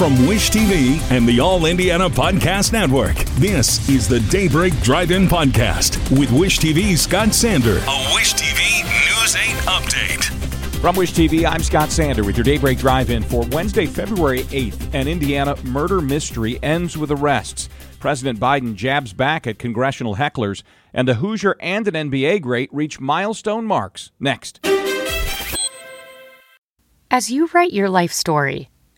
From Wish TV and the All Indiana Podcast Network, this is the Daybreak Drive In Podcast with Wish TV's Scott Sander. A Wish TV News 8 update. From Wish TV, I'm Scott Sander with your Daybreak Drive In for Wednesday, February 8th. An Indiana murder mystery ends with arrests. President Biden jabs back at congressional hecklers, and a Hoosier and an NBA great reach milestone marks. Next. As you write your life story,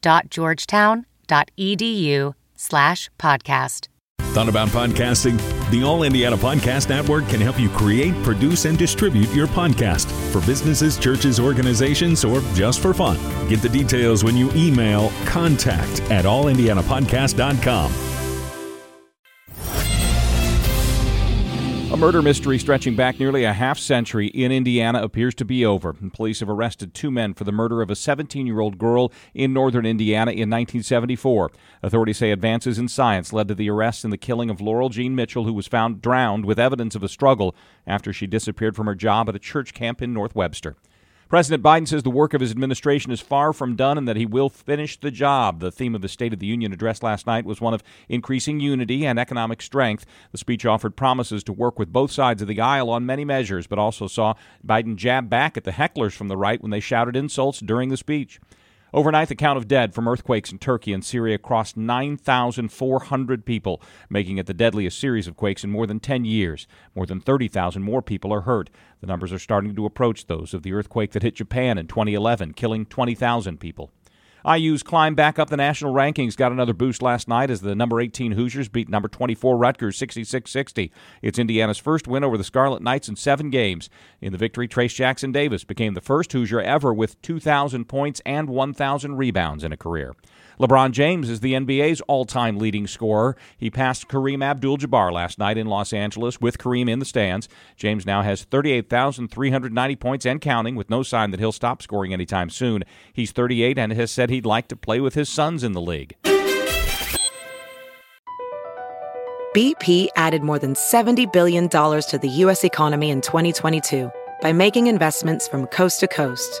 scs.georgetown.edu slash podcast. Thought about podcasting? The All Indiana Podcast Network can help you create, produce, and distribute your podcast for businesses, churches, organizations, or just for fun. Get the details when you email contact at allindianapodcast.com. A murder mystery stretching back nearly a half century in Indiana appears to be over. Police have arrested two men for the murder of a 17 year old girl in northern Indiana in 1974. Authorities say advances in science led to the arrest and the killing of Laurel Jean Mitchell, who was found drowned with evidence of a struggle after she disappeared from her job at a church camp in North Webster. President Biden says the work of his administration is far from done and that he will finish the job. The theme of the State of the Union address last night was one of increasing unity and economic strength. The speech offered promises to work with both sides of the aisle on many measures, but also saw Biden jab back at the hecklers from the right when they shouted insults during the speech. Overnight, the count of dead from earthquakes in Turkey and Syria crossed 9,400 people, making it the deadliest series of quakes in more than 10 years. More than 30,000 more people are hurt. The numbers are starting to approach those of the earthquake that hit Japan in 2011, killing 20,000 people. IU's climb back up the national rankings got another boost last night as the number 18 Hoosiers beat number 24 Rutgers 66-60. It's Indiana's first win over the Scarlet Knights in 7 games. In the victory, Trayce Jackson Davis became the first Hoosier ever with 2,000 points and 1,000 rebounds in a career. LeBron James is the NBA's all time leading scorer. He passed Kareem Abdul Jabbar last night in Los Angeles with Kareem in the stands. James now has 38,390 points and counting, with no sign that he'll stop scoring anytime soon. He's 38 and has said he'd like to play with his sons in the league. BP added more than $70 billion to the U.S. economy in 2022 by making investments from coast to coast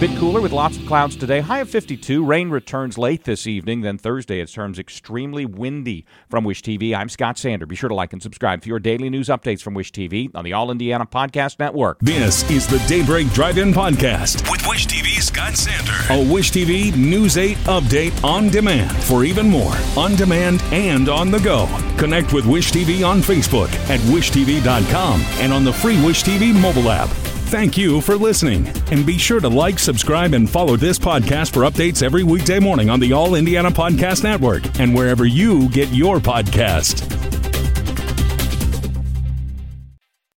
Bit cooler with lots of clouds today. High of 52. Rain returns late this evening. Then Thursday it turns extremely windy. From Wish TV, I'm Scott Sander. Be sure to like and subscribe for your daily news updates from Wish TV on the All Indiana Podcast Network. This is the Daybreak Drive In Podcast with Wish TV's Scott Sander. A Wish TV News 8 update on demand for even more on demand and on the go. Connect with Wish TV on Facebook at wishtv.com and on the free Wish TV mobile app. Thank you for listening. And be sure to like, subscribe, and follow this podcast for updates every weekday morning on the All Indiana Podcast Network and wherever you get your podcast.